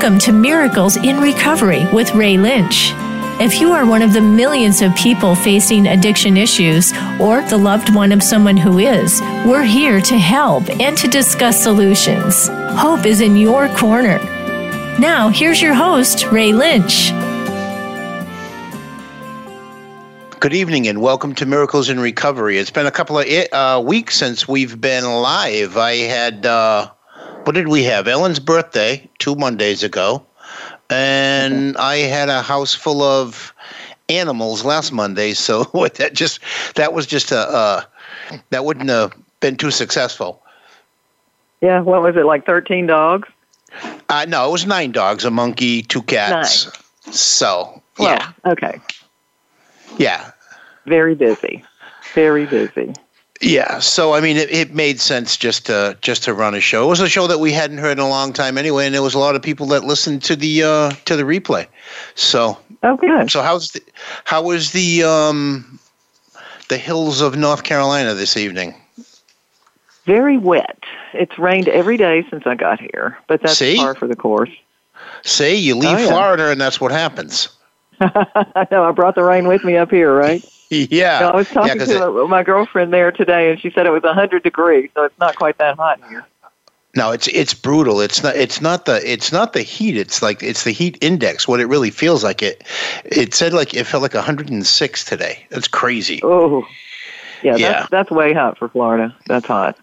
Welcome to Miracles in Recovery with Ray Lynch. If you are one of the millions of people facing addiction issues or the loved one of someone who is, we're here to help and to discuss solutions. Hope is in your corner. Now, here's your host, Ray Lynch. Good evening and welcome to Miracles in Recovery. It's been a couple of uh, weeks since we've been live. I had, uh, what did we have? Ellen's birthday two Mondays ago and I had a house full of animals last Monday. So that just that was just a uh, that wouldn't have been too successful. Yeah, what was it like? Thirteen dogs? Uh, no, it was nine dogs, a monkey, two cats. Nine. So well, yeah, okay. Yeah, very busy, very busy. Yeah, so I mean, it, it made sense just to just to run a show. It was a show that we hadn't heard in a long time anyway, and there was a lot of people that listened to the uh, to the replay. So oh, good. So how's the how was the um, the hills of North Carolina this evening? Very wet. It's rained every day since I got here, but that's See? par for the course. See, you leave Oh, yeah. Florida, and that's what happens. I know. I brought the rain with me up here, right? Yeah, No, I was yeah, to it- my girlfriend there today, and she said it was 100 degrees, so it's not quite that hot here. No, it's it's brutal. It's not it's not the it's not the heat. It's like it's the heat index. What it really feels like it. It said like it felt like 106 today. That's crazy. Oh, yeah, Yeah. That's, that's way hot for Florida. That's hot.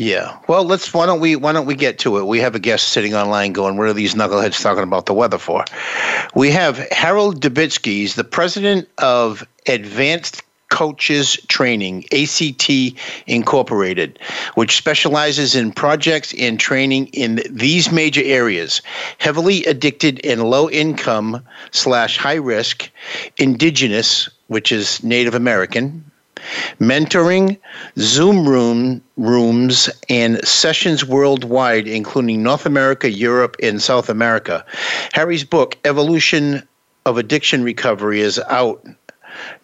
Yeah. Well, let's why don't we why don't we get to it? We have a guest sitting online going, "What are these knuckleheads talking about the weather for?" We have Harold Dubitsky. He's the president of Advanced Coaches Training, ACT Incorporated, which specializes in projects and training in these major areas: heavily addicted and low income slash high risk, indigenous, which is Native American, mentoring, Zoom room rooms, and sessions worldwide, including North America, Europe, and South America. Harry's book, Evolution of Addiction Recovery, is out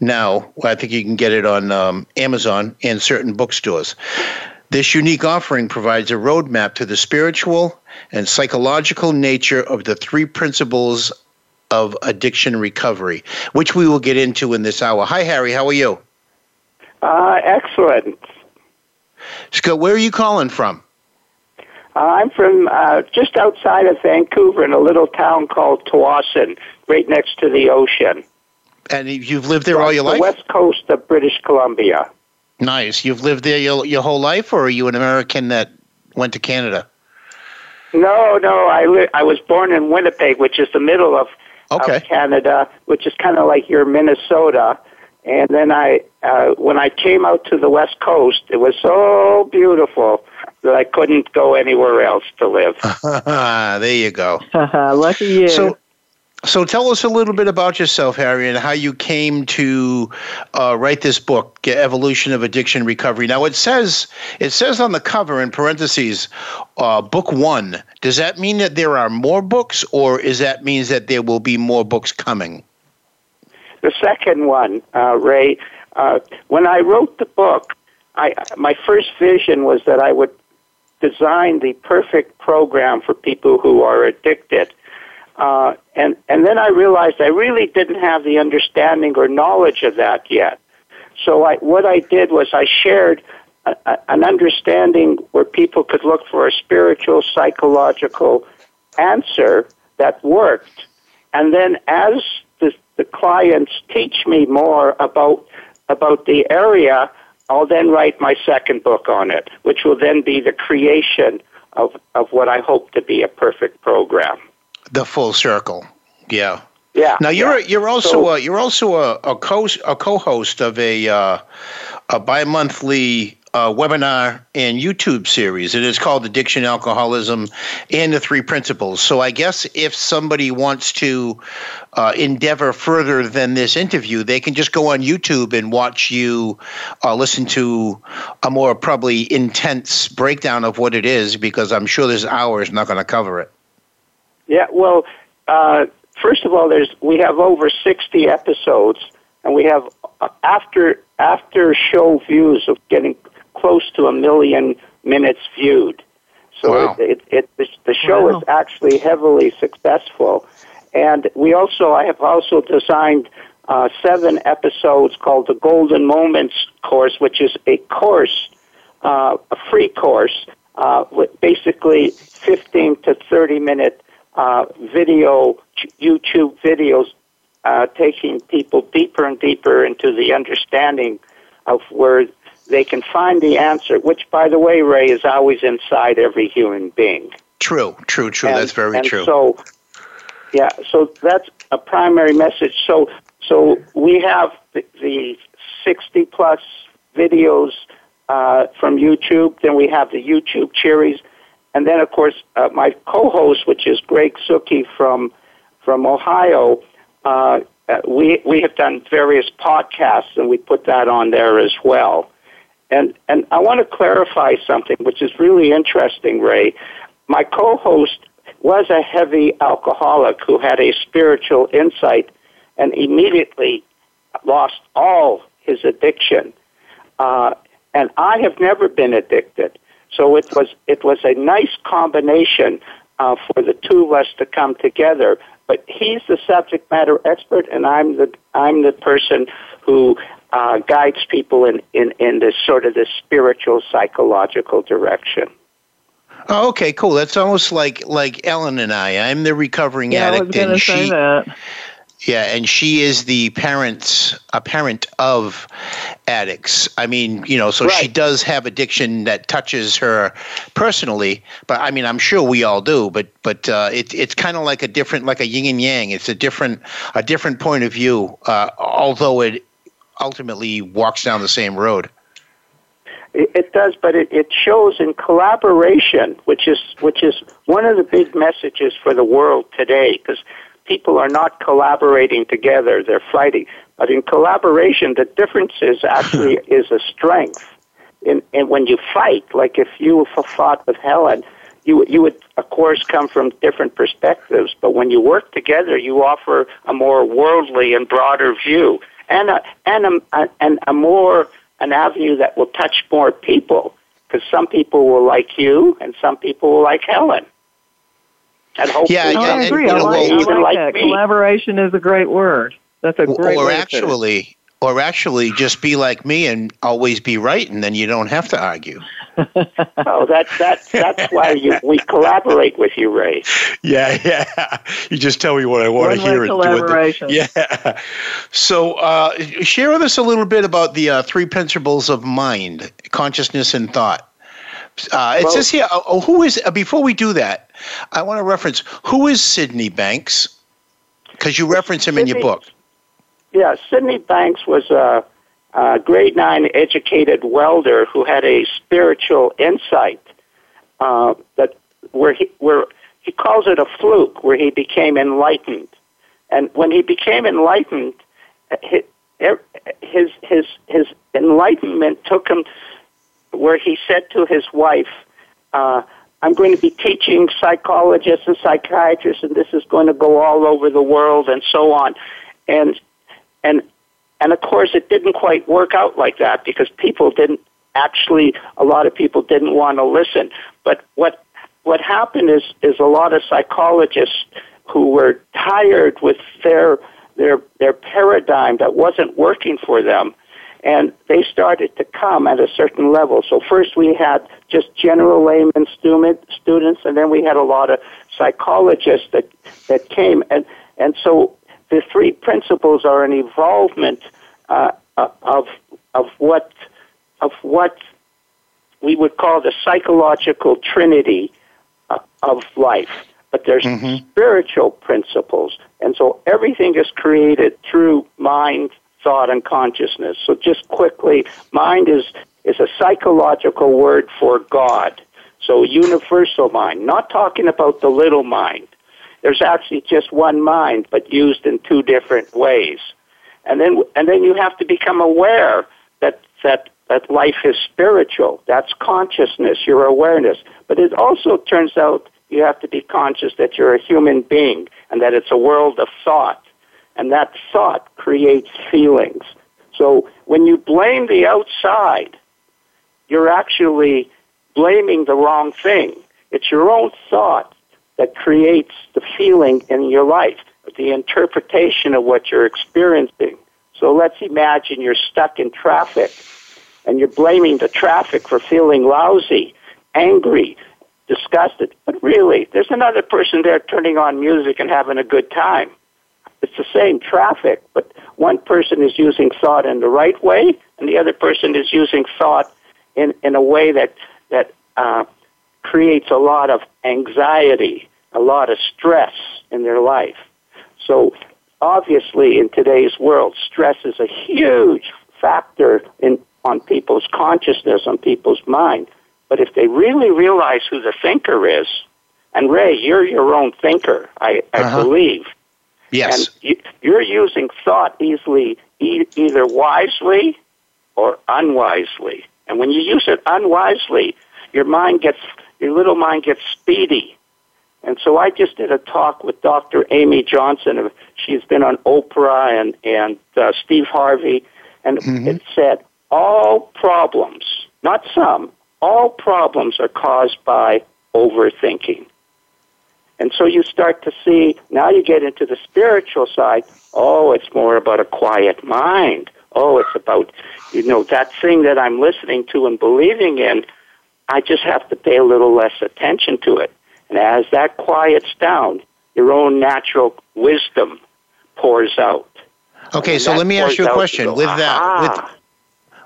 now. I think you can get it on um, Amazon and certain bookstores. This unique offering provides a roadmap to the spiritual and psychological nature of the three principles of addiction recovery, which we will get into in this hour. Hi, Harry. How are you? Uh, excellent. Scott, where are you calling from? Uh, I'm from uh, just outside of Vancouver in a little town called Tsawwassen, right next to the ocean. And you've lived there all your the life? west coast of British Columbia. Nice. You've lived there your, your whole life, or are you an American that went to Canada? No, no, I li- I was born in Winnipeg, which is the middle of, Okay. of Canada, which is kind of like your Minnesota. And then I, uh, when I came out to the west coast, it was so beautiful that I couldn't go anywhere else to live. there you go. Lucky you. So, so tell us a little bit about yourself, Harry, and how you came to uh, write this book, "Evolution of Addiction Recovery." Now, it says it says on the cover in parentheses, uh, "Book One." Does that mean that there are more books, or is that means that there will be more books coming? The second one, uh, Ray, uh, when I wrote the book, I, my first vision was that I would design the perfect program for people who are addicted. Uh, and, and then I realized I really didn't have the understanding or knowledge of that yet. So I, what I did was I shared a, a, an understanding where people could look for a spiritual, psychological answer that worked. And then as the, the clients teach me more about, about the area, I'll then write my second book on it, which will then be the creation of, of what I hope to be a perfect program. The full circle. Yeah. Yeah. Now you're yeah. you're also So- a, you're also a, a co a co-host of a uh, a bi-monthly uh, webinar and YouTube series. It is called Addiction, Alcoholism, and the Three Principles. So I guess if somebody wants to uh, endeavor further than this interview, they can just go on YouTube and watch you uh, listen to a more probably intense breakdown of what it is, because I'm sure this hour is not going to cover it. Yeah, well, uh, first of all, there's we have over 60 episodes, and we have uh, after after show views of getting close to a million minutes viewed. So Wow. it, it, it the, the show Wow. is actually heavily successful. And we also, I have also designed uh, seven episodes called the Golden Moments course, which is a course, uh, a free course, uh, with basically 15 to 30 minute uh, video, YouTube videos, uh, taking people deeper and deeper into the understanding of where they can find the answer, which, by the way, Ray, is always inside every human being. True, true, true. And- That's very and true. So, yeah, so that's a primary message. So, so we have the, the 60 plus videos uh, from YouTube. Then we have the YouTube series, and then of course uh, my co-host, which is Greg Suki from from Ohio. Uh, uh, we we have done various podcasts, and we put that on there as well. And and I want to clarify something, which is really interesting, Ray. My co-host was a heavy alcoholic who had a spiritual insight and immediately lost all his addiction. Uh, and I have never been addicted. So it was it was a nice combination uh, for the two of us to come together. But he's the subject matter expert, and I'm the I'm the person who uh, guides people in, in, in this sort of this spiritual psychological direction. Oh, okay, cool. That's almost like like Ellen and I. I'm the recovering Yeah, I was addict, and say she, that. yeah, and she is the parents, a parent of addicts. I mean, you know, so she does have addiction that touches her personally. But I mean, I'm sure we all do. But but uh, it, it's kind of like a different, like a yin and yang. It's a different a different point of view. Uh, although it ultimately walks down the same road. It, it does, but it, it shows in collaboration, which is which is one of the big messages for the world today, because people are not collaborating together; they're fighting. But in collaboration, the difference is actually is a strength. In, and when you fight, like if you fought with Helen, you you would of course come from different perspectives. But when you work together, you offer a more worldly and broader view, and a and a, and a more an avenue that will touch more people. Because some people will like you, and some people will like Helen. And hopefully, Yeah, yeah, I and, agree. you I know, like, well, I like like that. me. Collaboration is a great word. That's a great or way to actually or actually just be like me and always be right and then you don't have to argue oh, that that that's why you, we collaborate with you, Ray. yeah yeah you just tell me what i want to hear and do it collaboration. yeah so uh, share with us a little bit about the uh, three principles of mind consciousness and thought uh, it Well- says here, oh, who is, uh, before we do that, I want to reference, who is Sydney Banks? Because you reference him in your book. Yeah, Sydney Banks was a, a grade nine educated welder who had a spiritual insight uh, that where he where he calls it a fluke, where he became enlightened, and when he became enlightened, his his his, his enlightenment took him where he said to his wife. Uh, I'm going to be teaching psychologists and psychiatrists, and this is going to go all over the world, and so on. And and and of course, it didn't quite work out like that because people didn't actually. A lot of people didn't want to listen. But what what happened is is a lot of psychologists who were tired with their their their paradigm that wasn't working for them and they started to come at a certain level. So first we had just general layman student, students, and then we had a lot of psychologists that that came, and and so the three principles are an evolvement uh, of of what of what we would call the psychological trinity uh, of life. But there's Mhm. spiritual principles, and so everything is created through mind, thought, and consciousness. So just quickly, mind is is a psychological word for God. So universal mind, not talking about the little mind. There's actually just one mind, but used in two different ways. And then and then you have to become aware that that that life is spiritual. That's consciousness, your awareness. But it also turns out you have to be conscious that you're a human being and that it's a world of thought. And that thought creates feelings. So when you blame the outside, you're actually blaming the wrong thing. It's your own thought that creates the feeling in your life, the interpretation of what you're experiencing. So let's imagine you're stuck in traffic and you're blaming the traffic for feeling lousy, angry, disgusted. But really, there's another person there turning on music and having a good time. It's the same traffic, but one person is using thought in the right way, and the other person is using thought in, in a way that, that uh, creates a lot of anxiety, a lot of stress in their life. So obviously in today's world, stress is a huge factor in, on people's consciousness, on people's mind. But if they really realize who the thinker is, and Ray, you're your own thinker, I, I uh-huh. believe. Yes. And you, are using thought easily, e- either wisely or unwisely. And when you use it unwisely, your mind gets, your little mind gets speedy. And so I just did a talk with Dr. Amy Johnson. She's been on Oprah and, and uh, Steve Harvey. And mm-hmm. it said, all problems, not some, all problems are caused by overthinking. And so you start to see, now you get into the spiritual side, oh, it's more about a quiet mind. Oh, it's about, you know, that thing that I'm listening to and believing in, I just have to pay a little less attention to it. And as that quiets down, your own natural wisdom pours out. Okay, so let me ask you a question. Go, with that, with,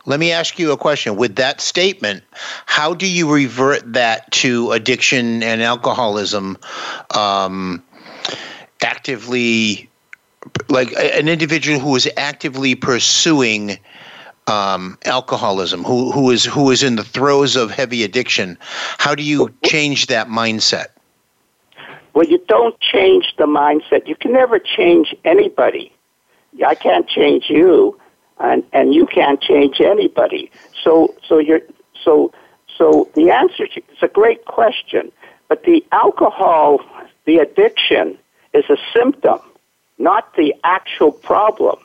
let me ask you a question. With that statement, how do you revert that to addiction and alcoholism? Um, actively, like an individual who is actively pursuing um, alcoholism, who who is who is in the throes of heavy addiction. How do you change that mindset? Well, you don't change the mindset. You can never change anybody. I can't change you and and you can't change anybody. So so you're so so the answer to, it's a great question, but the alcohol, the addiction, is a symptom, not the actual problem.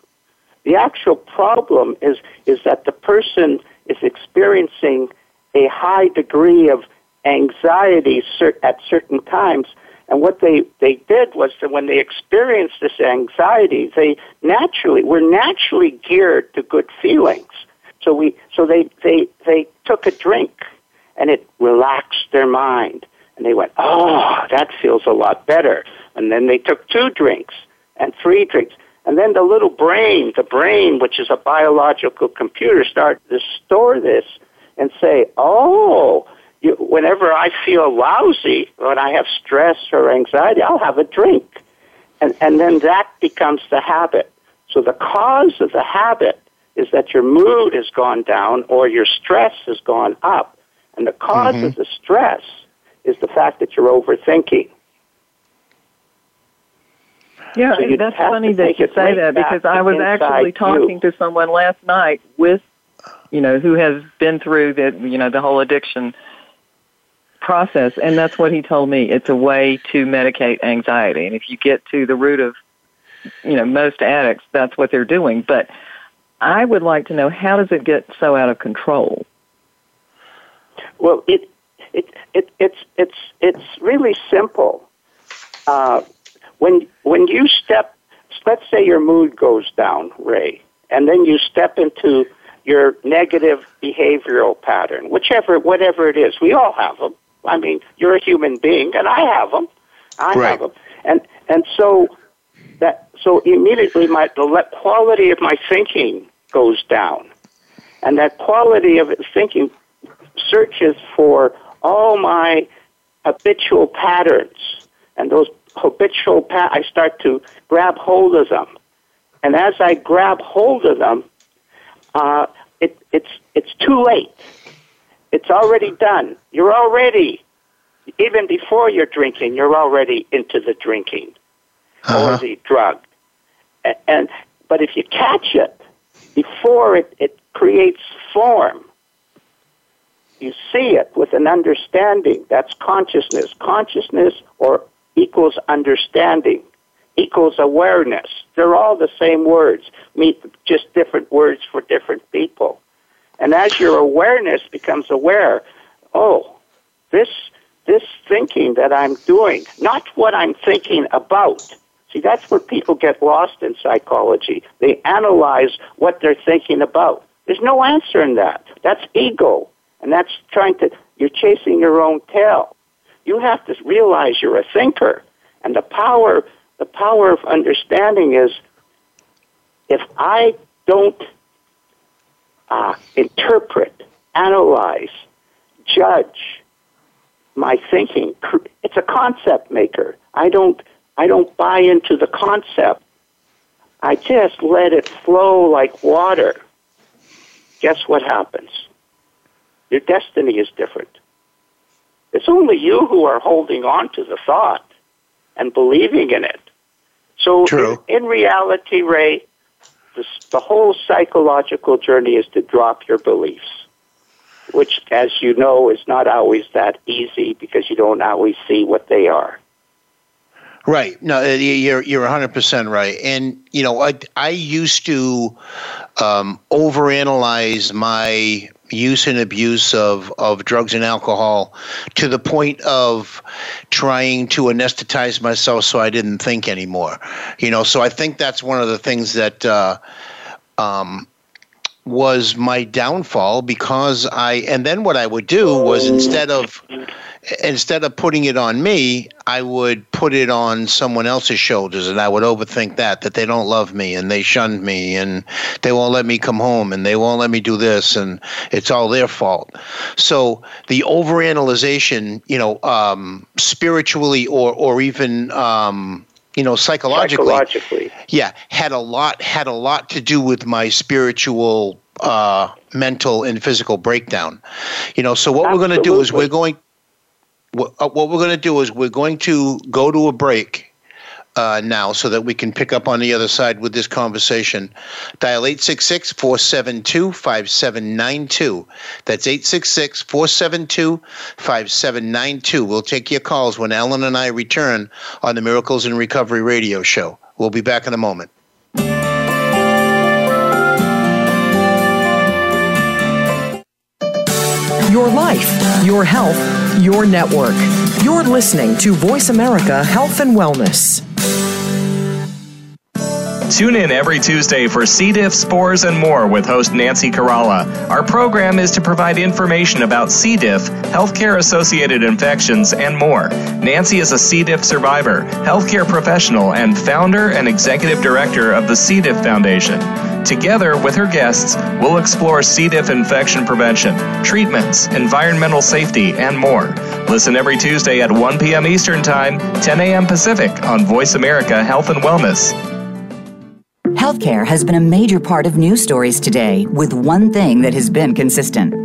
The actual problem is is that the person is experiencing a high degree of anxiety at certain times and what they, they did was that when they experienced this anxiety, they naturally were naturally geared to good feelings. So we so they, they they took a drink and it relaxed their mind. And they went, Oh, that feels a lot better. And then they took two drinks and three drinks. And then the little brain, the brain, which is a biological computer, started to store this and say, Oh, you, whenever I feel lousy, when I have stress or anxiety, I'll have a drink. And, and then that becomes the habit. So the cause of the habit is that your mood has gone down or your stress has gone up. And the because mm-hmm. of the stress is the fact that you're overthinking. Yeah, so that's funny that you say that because I was actually talking you. to someone last night with, you know, who has been through the, you know, the whole addiction process. And that's what he told me. It's a way to medicate anxiety. And if you get to the root of, you know, most addicts, that's what they're doing. But I would like to know how does it get so out of control? Well, it, it, it, it's, it's, it's really simple. Uh, when, when you step, let's say your mood goes down, Ray, and then you step into your negative behavioral pattern, whichever, whatever it is. We all have them. I mean, you're a human being, and I have them. I right. have them, and and so that so immediately my the quality of my thinking goes down, and that quality of thinking searches for all my habitual patterns, and those habitual pat I start to grab hold of them, and as I grab hold of them, uh, it, it's it's too late it's already done. You're already, even before you're drinking, you're already into the drinking uh-huh. or the drug. And, but if you catch it before it, it creates form, you see it with an understanding. That's consciousness. Consciousness or equals understanding equals awareness. They're all the same words, just different words for different people. And as your awareness becomes aware, oh, this this thinking that I'm doing, not what I'm thinking about. See, that's where people get lost in psychology. They analyze what they're thinking about. There's no answer in that. That's ego. And that's trying to, you're chasing your own tail. You have to realize you're a thinker. And the power, the power of understanding is if I don't uh, interpret, analyze, judge my thinking, it's a concept maker. I don't, I don't buy into the concept. I just let it flow like water. Guess what happens? Your destiny is different. It's only you who are holding on to the thought and believing in it. So, in, in, reality, Ray, this, the whole psychological journey is to drop your beliefs, which, as you know, is not always that easy because you don't always see what they are. Right. No, uh, you're you're 100 percent right. And you know, I I used to um, overanalyze my use and abuse of, of drugs and alcohol to the point of trying to anesthetize myself so I didn't think anymore. You know, so I think that's one of the things that uh, um, was my downfall because I and then what I would do was instead of instead of putting it on me, I would put it on someone else's shoulders and I would overthink that, that they don't love me and they shunned me and they won't let me come home and they won't let me do this and it's all their fault. So the overanalyzation, you know, um, spiritually or, or even, um, you know, psychologically, psychologically, yeah, had a lot, had a lot to do with my spiritual uh, mental and physical breakdown. You know, so what Absolutely. we're going to do is we're going uh, what we're going to do is we're going to go to a break uh, now so that we can pick up on the other side with this conversation. Dial 866 472 5792. That's 866 472 5792. We'll take your calls when Ellen and I return on the Miracles in Recovery radio show. We'll be back in a moment. Your life, your health your network. You're listening to Voice America Health and Wellness. Tune in every Tuesday for C. diff, spores, and more with host Nancy Caralla. Our program is to provide information about C. diff, healthcare associated infections, and more. Nancy is a C. diff survivor, healthcare professional, and founder and executive director of the C. diff Foundation. Together with her guests, we'll explore C. diff infection prevention, treatments, environmental safety, and more. Listen every Tuesday at 1 p.m. Eastern Time, 10 a.m. Pacific on Voice America Health and Wellness. Healthcare has been a major part of news stories today, with one thing that has been consistent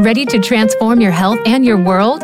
Ready to transform your health and your world?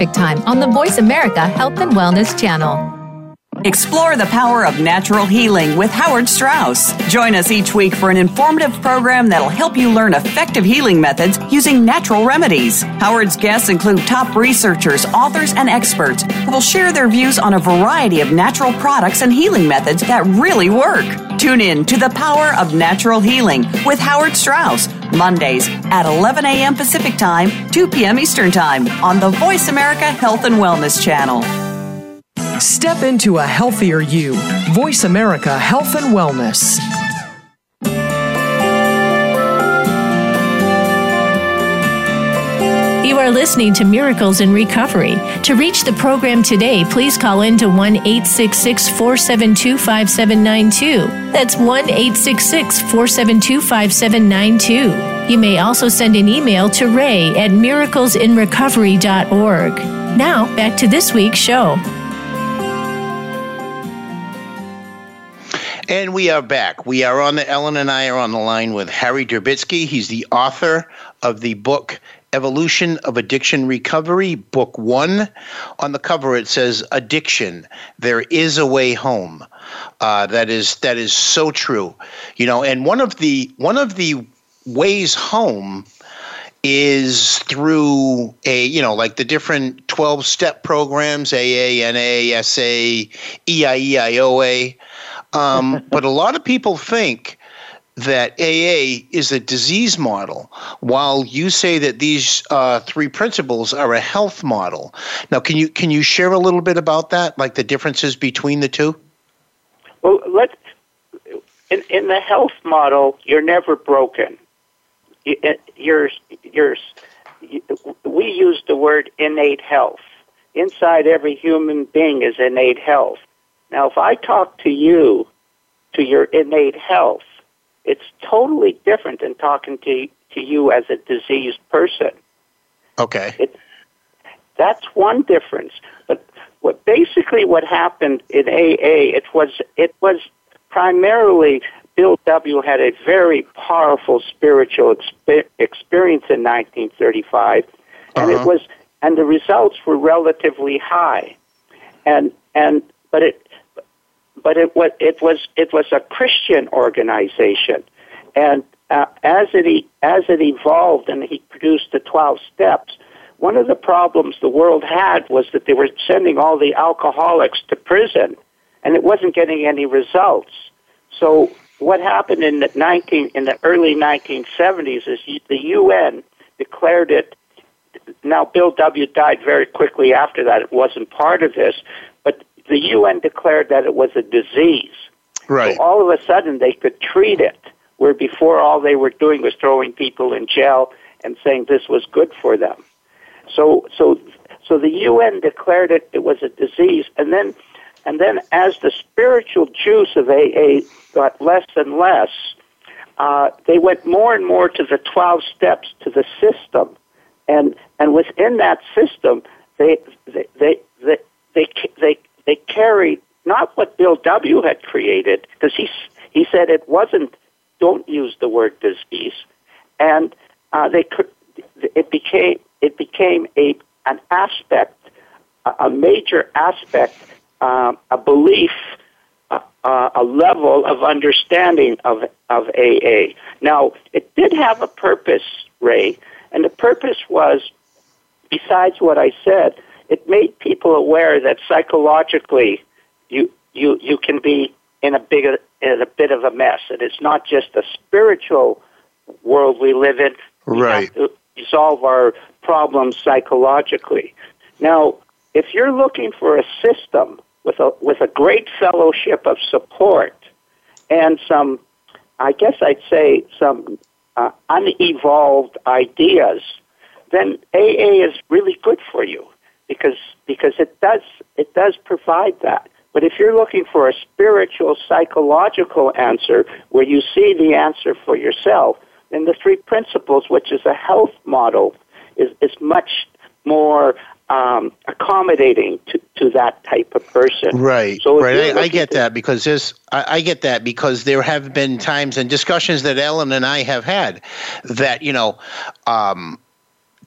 Time on the Voice America Health and Wellness channel. Explore the power of natural healing with Howard Strauss. Join us each week for an informative program that'll help you learn effective healing methods using natural remedies. Howard's guests include top researchers, authors, and experts who will share their views on a variety of natural products and healing methods that really work. Tune in to The Power of Natural Healing with Howard Strauss, Mondays at 11 a.m. Pacific Time, 2 p.m. Eastern Time on the Voice America Health and Wellness Channel. Step into a healthier you. Voice America Health and Wellness. You are listening to Miracles in Recovery. To reach the program today, please call in to 1 866 472 5792. That's 1 866 472 5792. You may also send an email to ray at miraclesinrecovery.org. Now, back to this week's show. And we are back. We are on the Ellen and I are on the line with Harry Dubitsky. He's the author of the book Evolution of Addiction Recovery, Book One. On the cover, it says "Addiction: There is a way home." Uh, that is that is so true, you know. And one of the one of the ways home is through a you know like the different 12 step programs AA NA SA EIEIOA um, but a lot of people think that AA is a disease model, while you say that these uh, three principles are a health model. Now, can you can you share a little bit about that, like the differences between the two? Well, let in in the health model, you're never broken. You're you're we use the word innate health. Inside every human being is innate health. Now, if I talk to you to your innate health, it's totally different than talking to, to you as a diseased person. Okay. It, that's one difference. But what basically what happened in AA, it was it was primarily Bill W. had a very powerful spiritual exp- experience in 1935, and uh-huh. it was and the results were relatively high, and and but it but it was it was it was a Christian organization, and uh, as it as it evolved and he produced the twelve steps. One of the problems the world had was that they were sending all the alcoholics to prison, and it wasn't getting any results. So what happened in the 19 in the early 1970s is the UN declared it. Now, Bill W. died very quickly after that. It wasn't part of this, the UN declared that it was a disease. Right. So all of a sudden they could treat it, where before all they were doing was throwing people in jail and saying this was good for them. So so so the UN declared it it was a disease, and then and then as the spiritual juice of AA got less and less, uh, they went more and more to the twelve steps to the system, and and within that system, they they they they they, they they carried not what Bill W. had created, because he, he said it wasn't, don't use the word disease, and uh, they could, it became, it became a, an aspect, a major aspect, uh, a belief, uh, a level of understanding of, of AA. Now, it did have a purpose, Ray, and the purpose was, besides what I said, it made people aware that psychologically you you you can be in a big in a bit of a mess, and it's not just a spiritual world we live in. We right. Have to resolve our problems psychologically. Now, if you're looking for a system with a with a great fellowship of support and some, I guess I'd say some uh, unevolved ideas, then AA is really good for you because because it does it does provide that. But if you're looking for a spiritual psychological answer where you see the answer for yourself, then the three principles, which is a health model, is is much more um, accommodating to, to that type of person. Right. So right. I, I, get that because there's I, I, get that because there have been times and discussions that Ellen and I have had that you know um,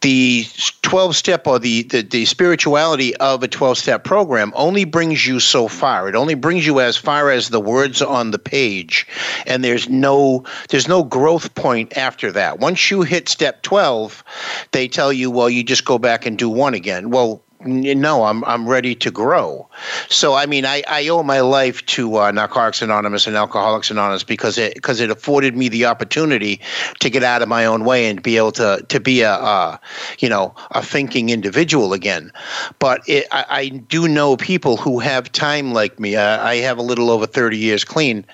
the 12 step or the, the, the spirituality of a 12 step program only brings you so far. It only brings you as far as the words on the page. And there's no there's no growth point after that. Once you hit step 12 they tell you well you just go back and do one again. Well no, I'm I'm ready to grow. So I mean, I, I owe my life to uh, Narcotics Anonymous and Alcoholics Anonymous because it because it afforded me the opportunity to get out of my own way and be able to to be a, a you know a thinking individual again. But it, I, I, do know people who have time like me. Uh, I have a little over thirty years clean.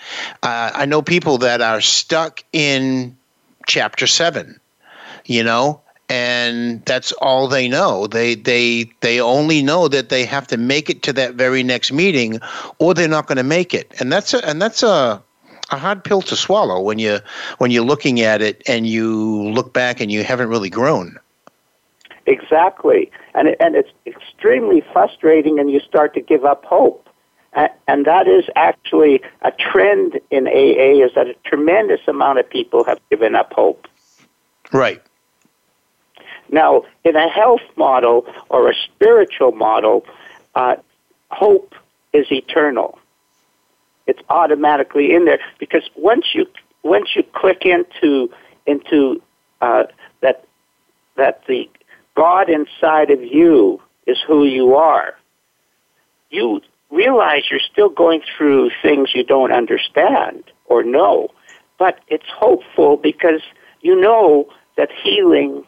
Uh, I know people that are stuck in chapter seven. You know, and that's all they know. They they they only know that they have to make it to that very next meeting, or they're not going to make it. And that's a, and that's a a hard pill to swallow when you when you're looking at it and you look back and you haven't really grown. Exactly, and it, and it's extremely frustrating, and you start to give up hope. And that is actually a trend in AA is that a tremendous amount of people have given up hope. Right. Now, in a health model or a spiritual model, uh, hope is eternal. It's automatically in there because once you once you click into into uh, that that the God inside of you is who you are, you realize you're still going through things you don't understand or know, but it's hopeful because you know that healing,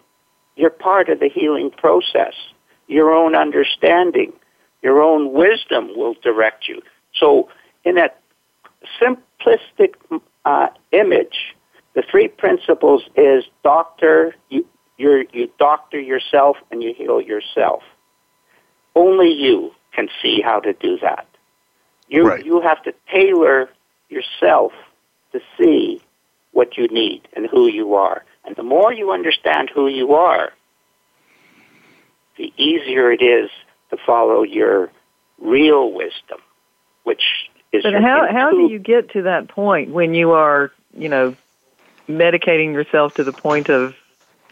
you're part of the healing process. Your own understanding, your own wisdom will direct you. So, in that simplistic uh, image, the three principles is doctor, you, you doctor yourself and you heal yourself. Only you can see how to do that. You, right. you have to tailor yourself to see what you need and who you are. And the more you understand who you are, the easier it is to follow your real wisdom, which is. But how how do you get to that point when you are, you know, medicating yourself to the point of,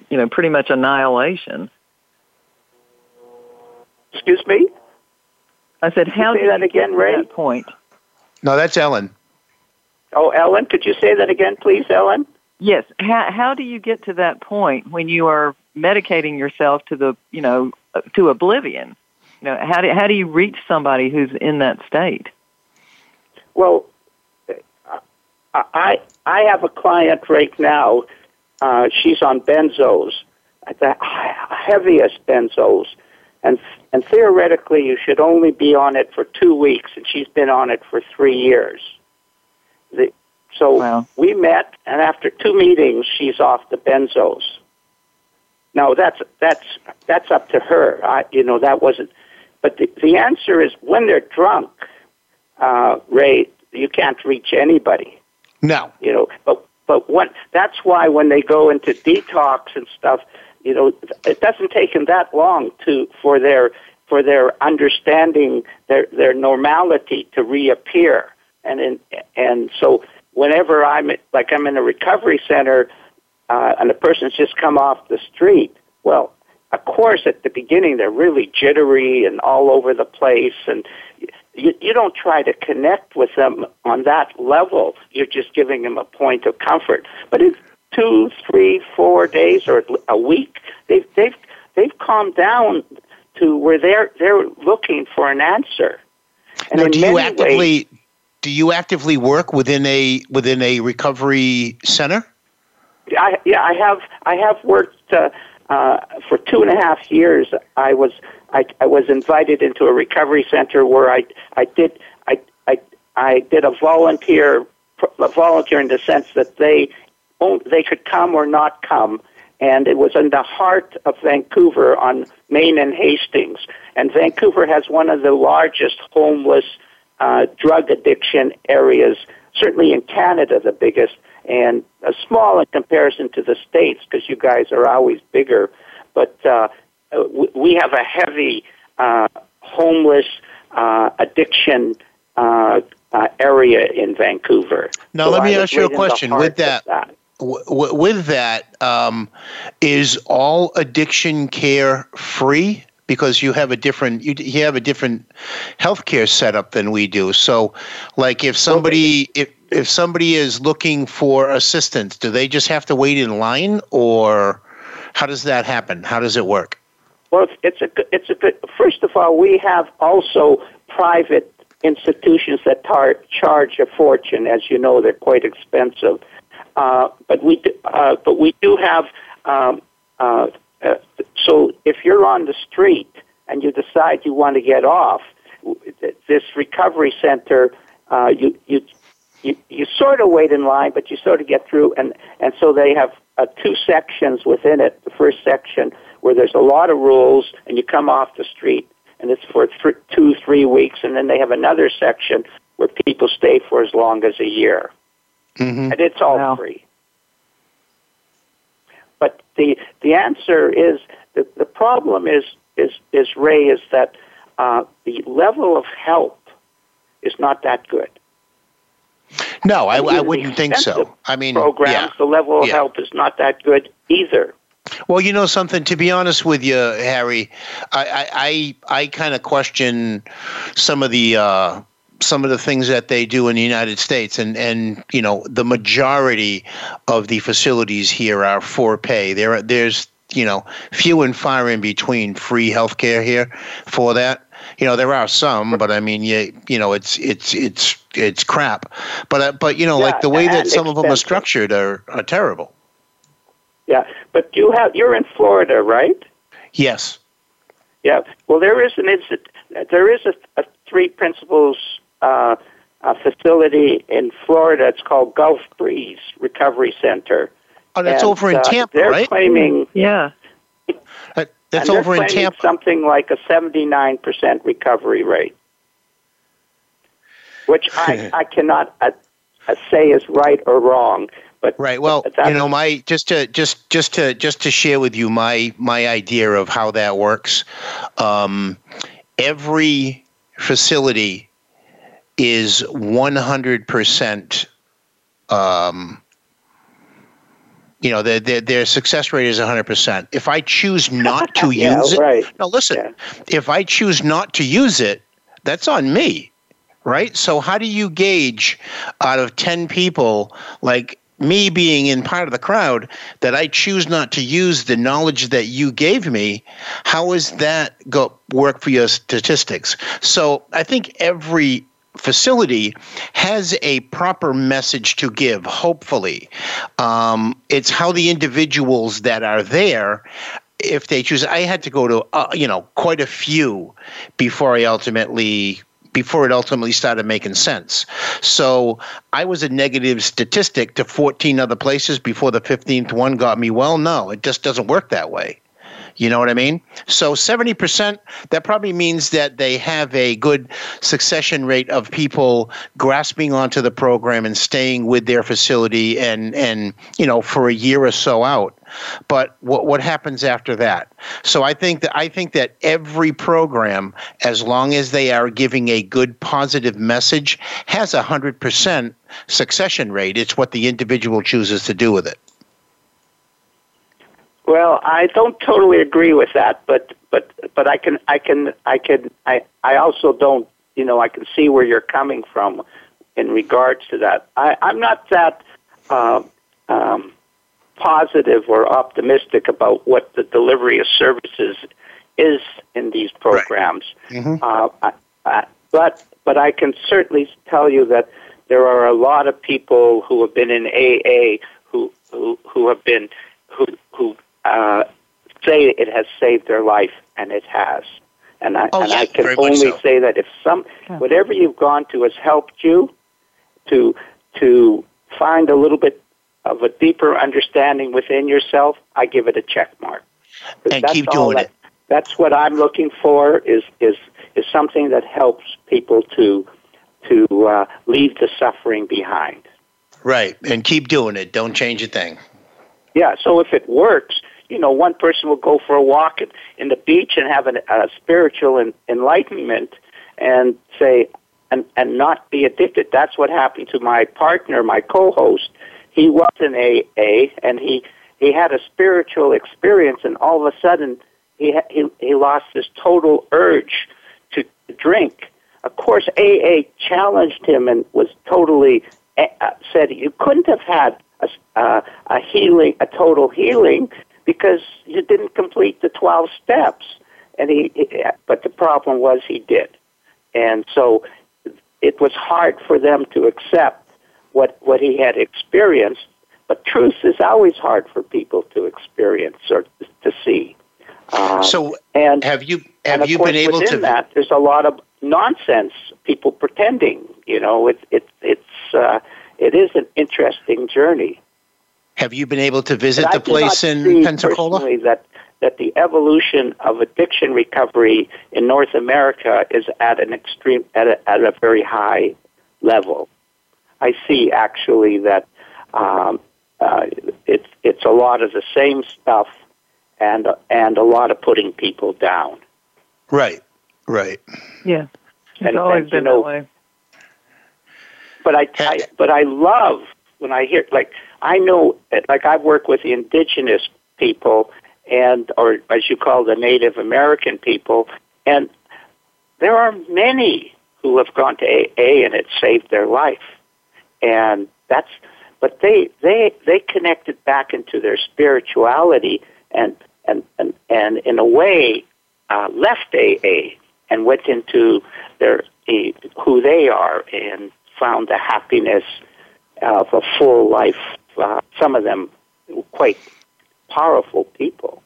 you know, pretty much annihilation? Excuse me. I said, how do you say that again, Ray? That point. No, that's Ellen. Oh, Ellen, could you say that again, please, Ellen? Yes. How how do you get to that point when you are medicating yourself to the you know to oblivion? You know, how do how do you reach somebody who's in that state? Well, I I have a client right now. Uh, she's on benzos, the heaviest benzos, and and theoretically you should only be on it for two weeks, and she's been on it for three years. The, so wow. we met, and after two meetings, she's off the benzos. Now that's that's that's up to her. I, you know that wasn't. But the the answer is when they're drunk, uh, Ray, you can't reach anybody. No. You know, but but what that's why when they go into detox and stuff, you know, it doesn't take them that long to for their for their understanding their their normality to reappear. And in, and so whenever I'm like I'm in a recovery center uh, and a person's just come off the street, well, of course at the beginning they're really jittery and all over the place and you, you don't try to connect with them on that level. You're just giving them a point of comfort. But it's two, three, four days or a week. They've they've they've calmed down to where they're they're looking for an answer. And now, do you actively ways, do you actively work within a within a recovery center? I, yeah, I have. I have worked uh, uh, for two and a half years. I was I, I was invited into a recovery center where I I did I I I did a volunteer a volunteer in the sense that they they could come or not come. And it was in the heart of Vancouver on Main and Hastings. And Vancouver has one of the largest homeless uh, drug addiction areas, certainly in Canada, the biggest, and uh, small in comparison to the States because you guys are always bigger. But uh, we have a heavy uh, homeless uh, addiction uh, uh, area in Vancouver. Now, so let me ask you a question. With that, that w- with that, um, is all addiction care free? Because you have a different you, you have a different healthcare setup than we do. So, like if somebody if if somebody is looking for assistance, do they just have to wait in line, or how does that happen? How does it work? Well, it's a it's a good. First of all, we have also private institutions that tar- charge a fortune. As you know, they're quite expensive. Uh, but we do, uh, but we do have. Um, uh, uh, so if you're on the street and you decide you want to get off, this recovery center, uh, you you. You, you sort of wait in line, but you sort of get through, and, and so they have uh, two sections within it. The first section where there's a lot of rules, and you come off the street, and it's for th- two, three weeks, and then they have another section where people stay for as long as a year, mm-hmm. and it's all wow. free. But the the answer is the the problem is is is Ray is that uh, the level of help is not that good. No, I, I wouldn't think so. I mean, programs, yeah, the level of yeah. help is not that good either. Well, you know something. To be honest with you, Harry, I I I, I kind of question some of the. Uh, some of the things that they do in the United States, and and you know the majority of the facilities here are for pay. There there's you know few and far in between free healthcare here for that. You know there are some, but I mean you you know it's it's it's it's crap. But uh, but you know Yeah, like the way that some of them are structured are are terrible. Yeah, but you have you're in Florida, right? Yes. Yeah. Well, there is an. There is a, a three principles uh, a facility in Florida. It's called Gulf Breeze Recovery Center. Oh, that's And, over in uh, Tampa, They're right? claiming Yeah. Uh, That's and they're over in Tampa. something like a seventy-nine percent recovery rate, which I I cannot uh, uh, say is right or wrong. But Right. Well, but you know, my just to just just to just to share with you my my idea of how that works. Um, every facility is one hundred percent. Um, you know, their, their their success rate is hundred percent. If I choose not to Yeah, use it, right. no, listen. Yeah. If I choose not to use it, that's on me, right? So how do you gauge out of ten people, like me being in part of the crowd, that I choose not to use the knowledge that you gave me? How is that go work for your statistics? So I think every facility has a proper message to give hopefully. Um, it's how the individuals that are there if they choose i had to go to uh, you know quite a few before i ultimately before it ultimately started making sense. So i was a negative statistic to 14 other places before the 15th one got me well. No it just doesn't work that way you know what I mean? So 70%, that probably means that they have a good succession rate of people grasping onto the program and staying with their facility and, and you know, for a year or so out. But what, what happens after that? So I think that I think that every program, as long as they are giving a good positive message, has a hundred percent succession rate. It's what the individual chooses to do with it. Well, I don't totally agree with that, but but but I can I can I can I I also don't you know I can see where you're coming from in regards to that. I I'm not that uh, um, positive or optimistic about what the delivery of services is in these programs. Right. Mhm. Uh, I, I, but but I can certainly tell you that there are a lot of people who have been in AA who who who have been who who uh, say it has saved their life, and it has. And I Oh, and yeah, I can only so. say that if some whatever you've gone to has helped you to to find a little bit of a deeper understanding within yourself, I give it a check mark. And that's keep doing that- it. That's what I'm looking for is is is something that helps people to to uh, leave the suffering behind. Right. And keep doing it. Don't change a thing. Yeah, so if it works, you know, one person will go for a walk in, in the beach and have an, a spiritual en- enlightenment and say, and, and not be addicted. That's what happened to my partner, my co-host. He was in AA and he, he had a spiritual experience and all of a sudden he, he, he lost his total urge to drink. Of course, AA challenged him and was totally uh, said you couldn't have had a, uh, a healing, a total healing, because you didn't complete the twelve steps. And he, he, but the problem was he did, and so it was hard for them to accept what what he had experienced. But truth is always hard for people to experience or to see. Uh, So and have you have you been able to that? There's a lot of nonsense. People pretending. You know, it it it's uh, it is an interesting journey. Have you been able to visit but the place in Pensacola? That that the evolution of addiction recovery in North America is at an extreme at a, at a very high level. I see actually that um, uh, it's it's a lot of the same stuff and and a lot of putting people down. Right, right. Yeah, it's and, always and, been know, that way. But I, I but I love when I hear like I know like I work with the indigenous people and or as you call the Native American people, and there are many who have gone to AA and it saved their life, and that's but they they they connected back into their spirituality and and and, and in a way uh, left AA and went into their uh, who they are and found the happiness of a full life. Uh, some of them quite powerful people.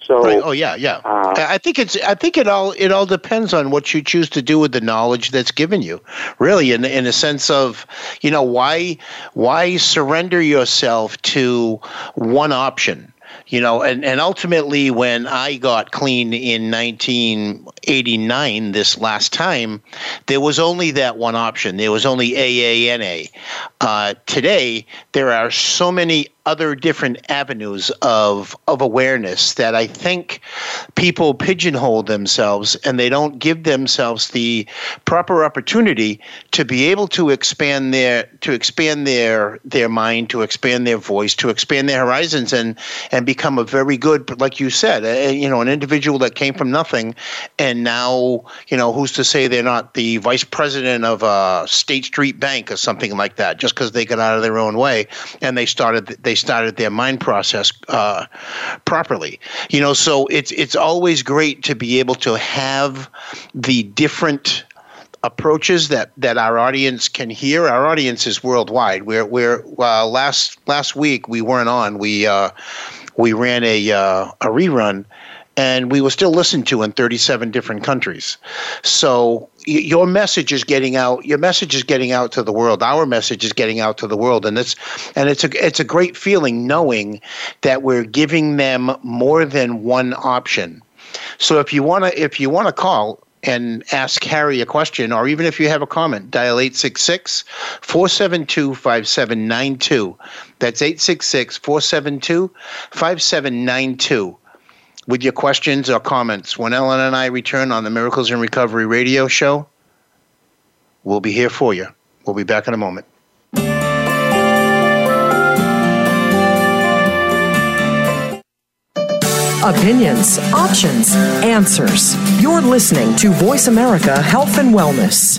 So, right. Oh yeah, yeah. Uh, I think it's. I think it all. It all depends on what you choose to do with the knowledge that's given you. Really, in in a sense of, you know, why why surrender yourself to one option you know and, and ultimately when i got clean in 1989 this last time there was only that one option. There was only aana uh, today there are so many other different avenues of of awareness that I think people pigeonhole themselves and they don't give themselves the proper opportunity to be able to expand their to expand their their mind, to expand their voice, to expand their horizons and and become a very good like you said, a, you know, an individual that came from nothing and now, you know, who's to say they're not the vice president of a State Street Bank or something like that just because they got out of their own way and they started they they started their mind process uh, properly. You know, so it's it's always great to be able to have the different approaches that that our audience can hear. Our audience is worldwide. We're we're uh, last last week we weren't on. We uh, we ran a uh, a rerun and we were still listened to in 37 different countries. So your message is getting out. Your message is getting out to the world. Our message is getting out to the world, and it's and it's a it's a great feeling knowing that we're giving them more than one option. So if you wanna if you wanna call and ask Harry a question, or even if you have a comment, dial 866 472 5792. That's 866 472 5792 with your questions or comments. When Ellen and I return on the Miracles in Recovery radio show, we'll be here for you. We'll be back in a moment. Opinions, options, answers. You're listening to Voice America Health and Wellness.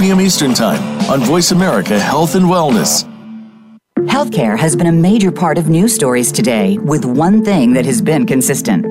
p.m. Eastern Time on Voice America Health and Wellness. Healthcare has been a major part of news stories today, with one thing that has been consistent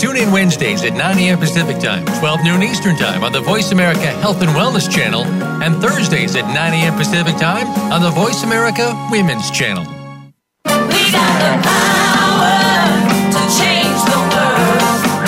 Tune in Wednesdays at 9 a.m. Pacific Time, 12 noon Eastern Time on the Voice America Health and Wellness Channel, and Thursdays at 9 a.m. Pacific Time on the Voice America Women's Channel.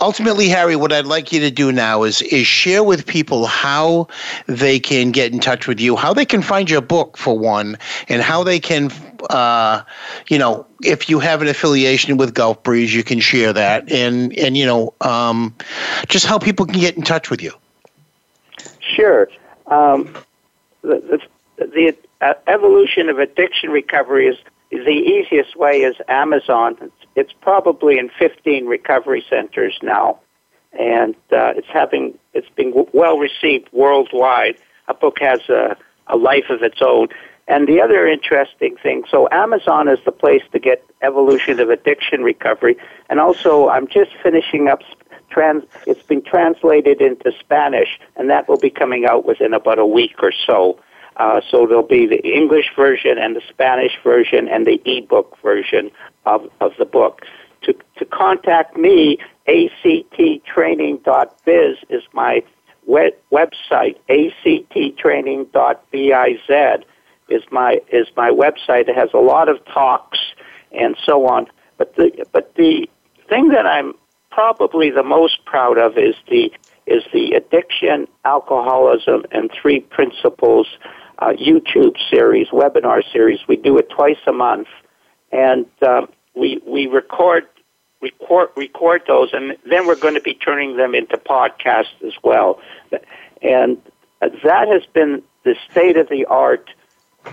ultimately, Harry, what I'd like you to do now is is share with people how they can get in touch with you, how they can find your book for one, and how they can, uh, you know, if you have an affiliation with Gulf Breeze, you can share that, and and you know, um, just how people can get in touch with you. Sure. Um, the the, the uh, evolution of addiction recovery is the easiest way is Amazon. It's probably in 15 recovery centers now, and uh, it's having it's being well received worldwide. A book has a, a life of its own. And the other interesting thing, so Amazon is the place to get evolution of addiction recovery, and also I'm just finishing up. Trans, it's been translated into Spanish, and that will be coming out within about a week or so. Uh, so there'll be the English version and the Spanish version and the ebook version of, of the book. To, to contact me, acttraining.biz is my web, website. acttraining.biz is my is my website. It has a lot of talks and so on. But the but the thing that I'm probably the most proud of is the is the addiction, alcoholism, and three principles uh, YouTube series, webinar series. We do it twice a month, and um, we we record record record those, and then we're going to be turning them into podcasts as well. And that has been the state of the art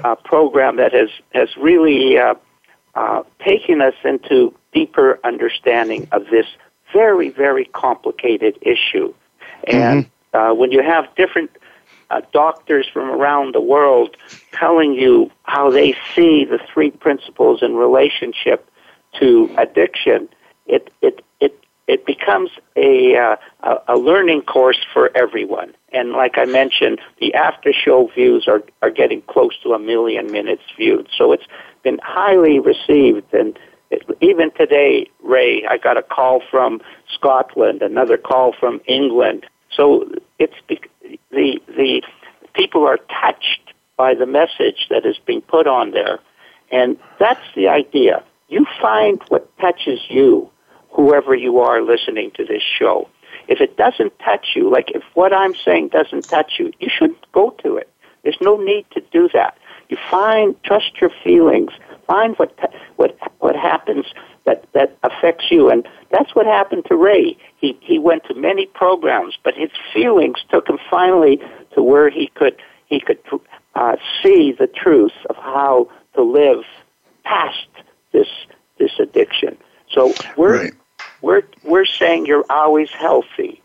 uh, program that has has really uh, uh, taken us into deeper understanding of this very very complicated issue. And mm-hmm. uh, when you have different uh, doctors from around the world telling you how they see the three principles in relationship to addiction, it it it it becomes a uh, a learning course for everyone. And like I mentioned, the after show views are are getting close to a million minutes viewed. So it's been highly received and. Even today, Ray, I got a call from Scotland, another call from England. So it's the the people are touched by the message that is being put on there, and that's the idea. You find what touches you, whoever you are listening to this show. If it doesn't touch you, like if what I'm saying doesn't touch you, you shouldn't go to it. There's no need to do that. You find, trust your feelings, find what what what happens that that affects you, and that's what happened to Ray. He he went to many programs, but his feelings took him finally to where he could he could uh, see the truth of how to live past this this addiction. So we're right. we're we're saying you're always healthy.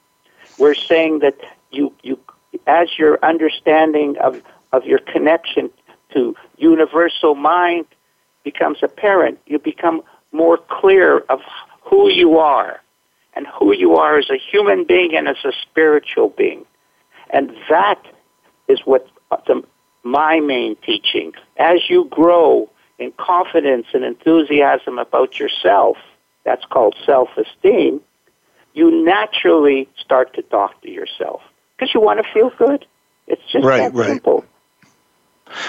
We're saying that you you as your understanding of of your connection to universal mind becomes apparent, you become more clear of who you are and who you are as a human being and as a spiritual being. And that is what the, my main teaching. As you grow in confidence and enthusiasm about yourself, that's called self esteem, you naturally start to talk to yourself because you want to feel good. It's just right, that right. simple.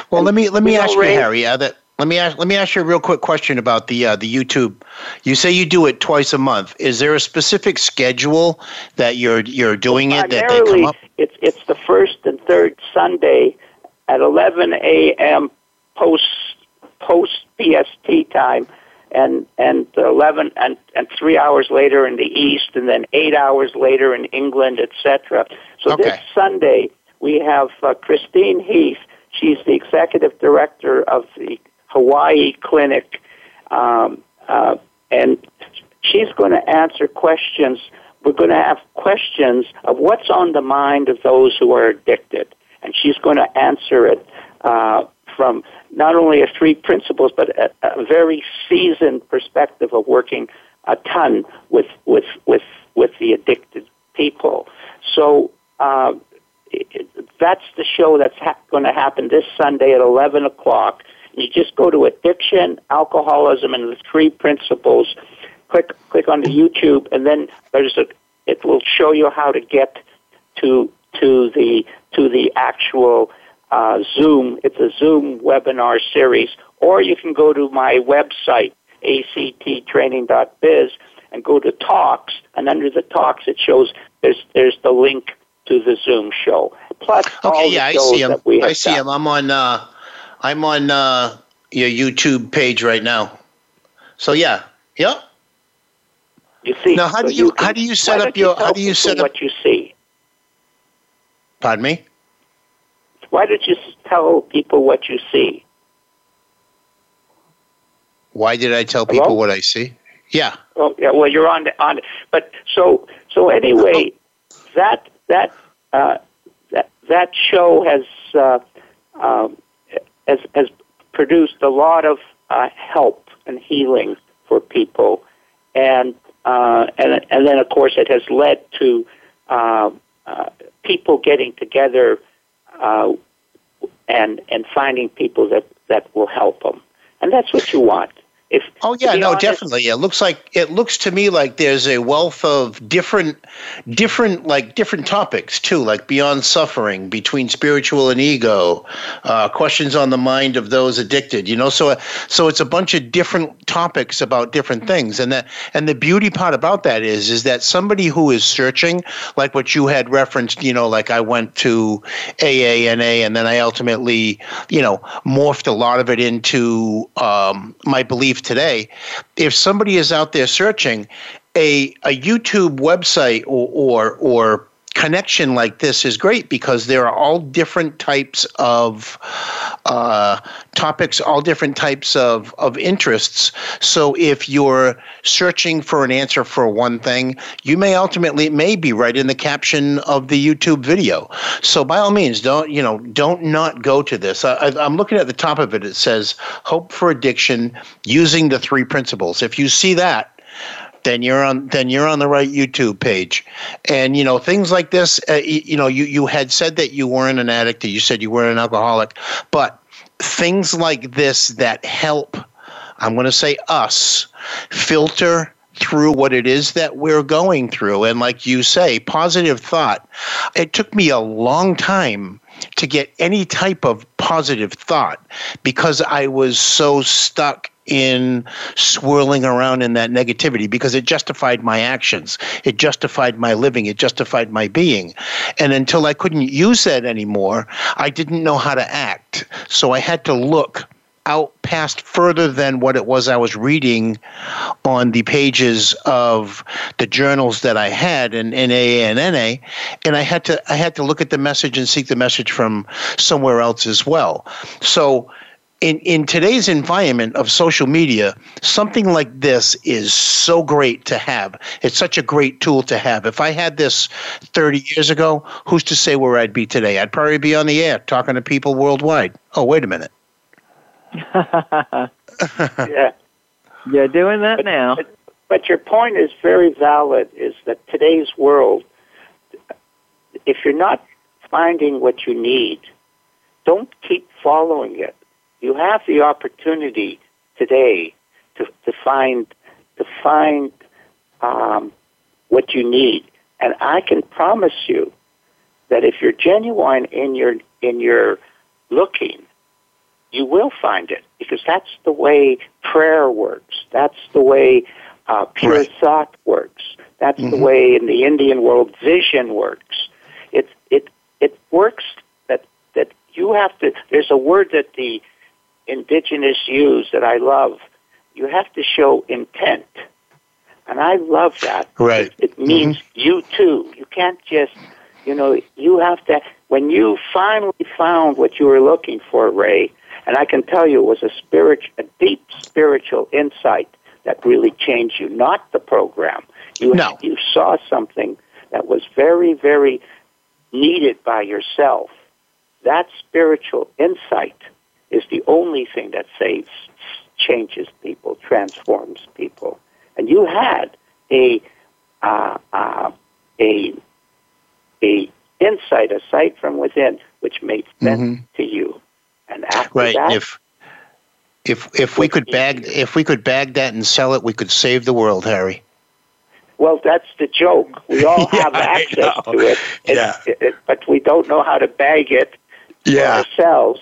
Well, and, let me let me ask you, Harry. Uh, that let me ask let me ask you a real quick question about the uh, the YouTube. You say you do it twice a month. Is there a specific schedule that you're you're doing well, it that they come up? It's it's the first and third Sunday at 11 a.m. post post PST time, and and eleven and and three hours later in the East, and then eight hours later in England, etc. So Okay. this Sunday we have uh, Christine Heath. She's the executive director of the Hawaii Clinic, um, uh, and she's going to answer questions. We're going to have questions of what's on the mind of those who are addicted, and she's going to answer it uh, from not only a three principles, but a, a very seasoned perspective of working a ton with with with with the addicted people. So. Uh, it- that's the show that's ha- going to happen this Sunday at 11 o'clock. You just go to addiction, alcoholism, and the three principles. Click click on the YouTube, and then there's a. It will show you how to get to to the to the actual uh, Zoom. It's a Zoom webinar series, or you can go to my website acttraining.biz and go to talks, and under the talks it shows there's there's the link to the Zoom show. Plus all Okay, yeah, I see him. that we have I see done. him. I'm on. Uh, I'm on uh, your YouTube page right now. So yeah, yep. You see. Now, how so do you- can- how do you set up don't your- how do you set up- what you see? Pardon me. Why don't you tell people what you see? Why did I tell people Hello? what I see? Yeah. Oh, yeah. Well, you're on the, on, the- but so so anyway, that that uh, that that show has uh, um, has has produced a lot of uh, help and healing for people, and uh, and and then of course it has led to uh, uh, people getting together uh, and and finding people that that will help them, and that's what you want. If Oh yeah, no, honest, definitely. It looks like it looks to me like there's a wealth of different, different like different topics too, like beyond suffering, between spiritual and ego, uh, questions on the mind of those addicted. You know, so so it's a bunch of different topics about different things, and that and the beauty part about that is is that somebody who is searching, like what you had referenced, you know, like I went to AANA, and then I ultimately, you know, morphed a lot of it into um, my belief today. If somebody is out there searching, a a YouTube website or or, or connection like this is great because there are all different types of uh, topics, all different types of, of interests. So if you're searching for an answer for one thing, you may ultimately it may be right in the caption of the YouTube video. So by all means, don't you know don't not go to this. I, I- I'm looking at the top of it. It says hope for addiction using the three principles. If you see that then you're on then you're on the right YouTube page. And you know things like this. Uh, you, you know you you had said that you weren't an addict. You said you weren't an alcoholic, but things like this that help. I'm going to say us filter through what it is that we're going through. And like you say, positive thought. It took me a long time to get any type of positive thought because I was so stuck in swirling around in that negativity because it justified my actions. It justified my living. It justified my being. And until I couldn't use that anymore, I didn't know how to act. So I had to look out past further than what it was I was reading on the pages of the journals that I had in, AA and NA, and I had to I had to look at the message and seek the message from somewhere else as well. So in, in today's environment of social media, something like this is so great to have. It's such a great tool to have. If I had this 30 years ago, who's to say where I'd be today? I'd probably be on the air talking to people worldwide. Oh, wait a minute. yeah. You're doing that now. But, but your point is very valid. Is that today's world? If you're not finding what you need, don't keep following it. You have the opportunity today to to find to find um, what you need, and I can promise you that if you're genuine in your in your looking, you will find it because that's the way prayer works. That's the way uh, pure Right. thought works. That's the Mhm. way in the Indian world vision works. It it it works that that you have to. There's a word that the indigenous use that I love, you have to show intent. And I love that. Right. It means mm-hmm. you too. You can't just, you know, you have to, when you finally found what you were looking for, Ray, and I can tell you it was a spirit, a deep spiritual insight that really changed you, not the program. You, no. you saw something that was very, very needed by yourself. That spiritual insight is the only thing that saves, changes people, transforms people. And you had a uh, uh, a a insight, a sight from within, which made sense mm-hmm. to you. And after right. that, if if if we could bag if we could bag that and sell it, we could save the world, Harry. Well, that's the joke. We all yeah, have access to it, it, yeah. It, but we don't know how to bag it yeah. ourselves.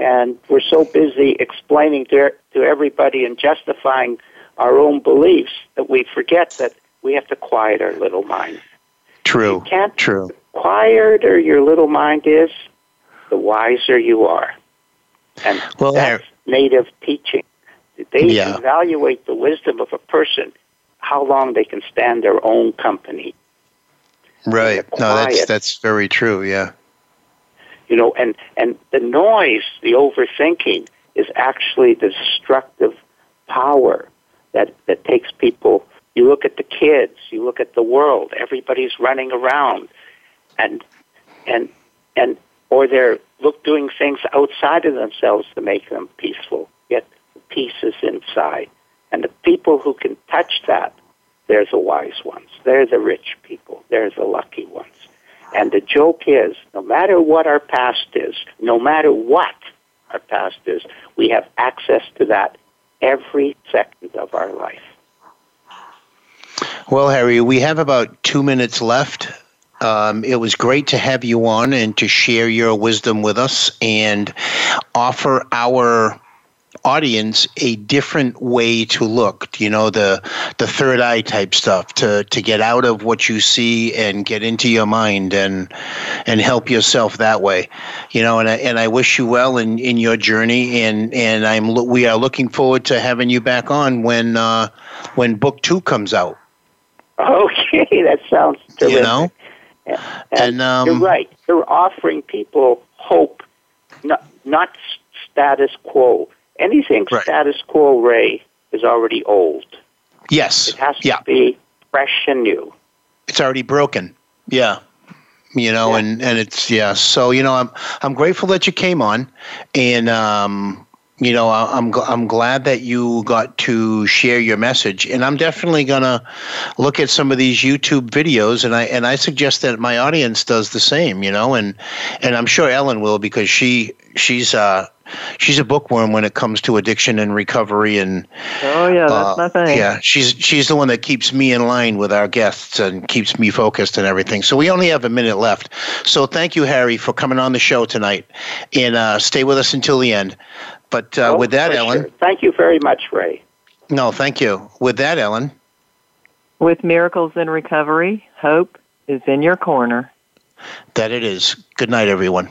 And we're so busy explaining to, to everybody and justifying our own beliefs that we forget that we have to quiet our little mind. True. You can't, True. Quieter your little mind is, the wiser you are. And well, that's native teaching. They yeah. evaluate the wisdom of a person how long they can stand their own company. Right. No, that's that's very true. Yeah. You know, and and the noise, the overthinking, is actually the destructive power that that takes people. You look at the kids, you look at the world. Everybody's running around, and and and or they're look doing things outside of themselves to make them peaceful. Yet the peace is inside. And the people who can touch that, they're the wise ones. They're the rich people. They're the lucky ones. And the joke is, no matter what our past is, no matter what our past is, we have access to that every second of our life. Well, Harry, we have about two minutes left. Um, it was great to have you on and to share your wisdom with us and offer our audience a different way to look you know the the third eye type stuff to to get out of what you see and get into your mind and and help yourself that way. You know and I, and I wish you well in in your journey and and I'm we are looking forward to having you back on when uh when book 2 comes out. Okay that sounds terrific. you know and, and um, you're right. You're offering people hope not not status quo Anything right. status quo, Ray, is already old. Yes. It has yeah. to be fresh and new. It's already broken. Yeah. You know, yeah. and, and it's yeah. So you know, I'm I'm grateful that you came on, and um, you know, I'm I'm glad that you got to share your message, and I'm definitely gonna look at some of these YouTube videos, and I and I suggest that my audience does the same, you know, and and I'm sure Ellen will because she she's uh she's a bookworm when it comes to addiction and recovery and oh yeah that's uh, my thing. yeah she's she's the one that keeps me in line with our guests and keeps me focused and everything. So we only have a minute left. So thank you harry for coming on the show tonight. And uh, stay with us until the end. But uh, oh, with that ellen. sure. thank you very much ray. No thank you. With that ellen. With miracles in recovery hope is in your corner. That it is. Good night everyone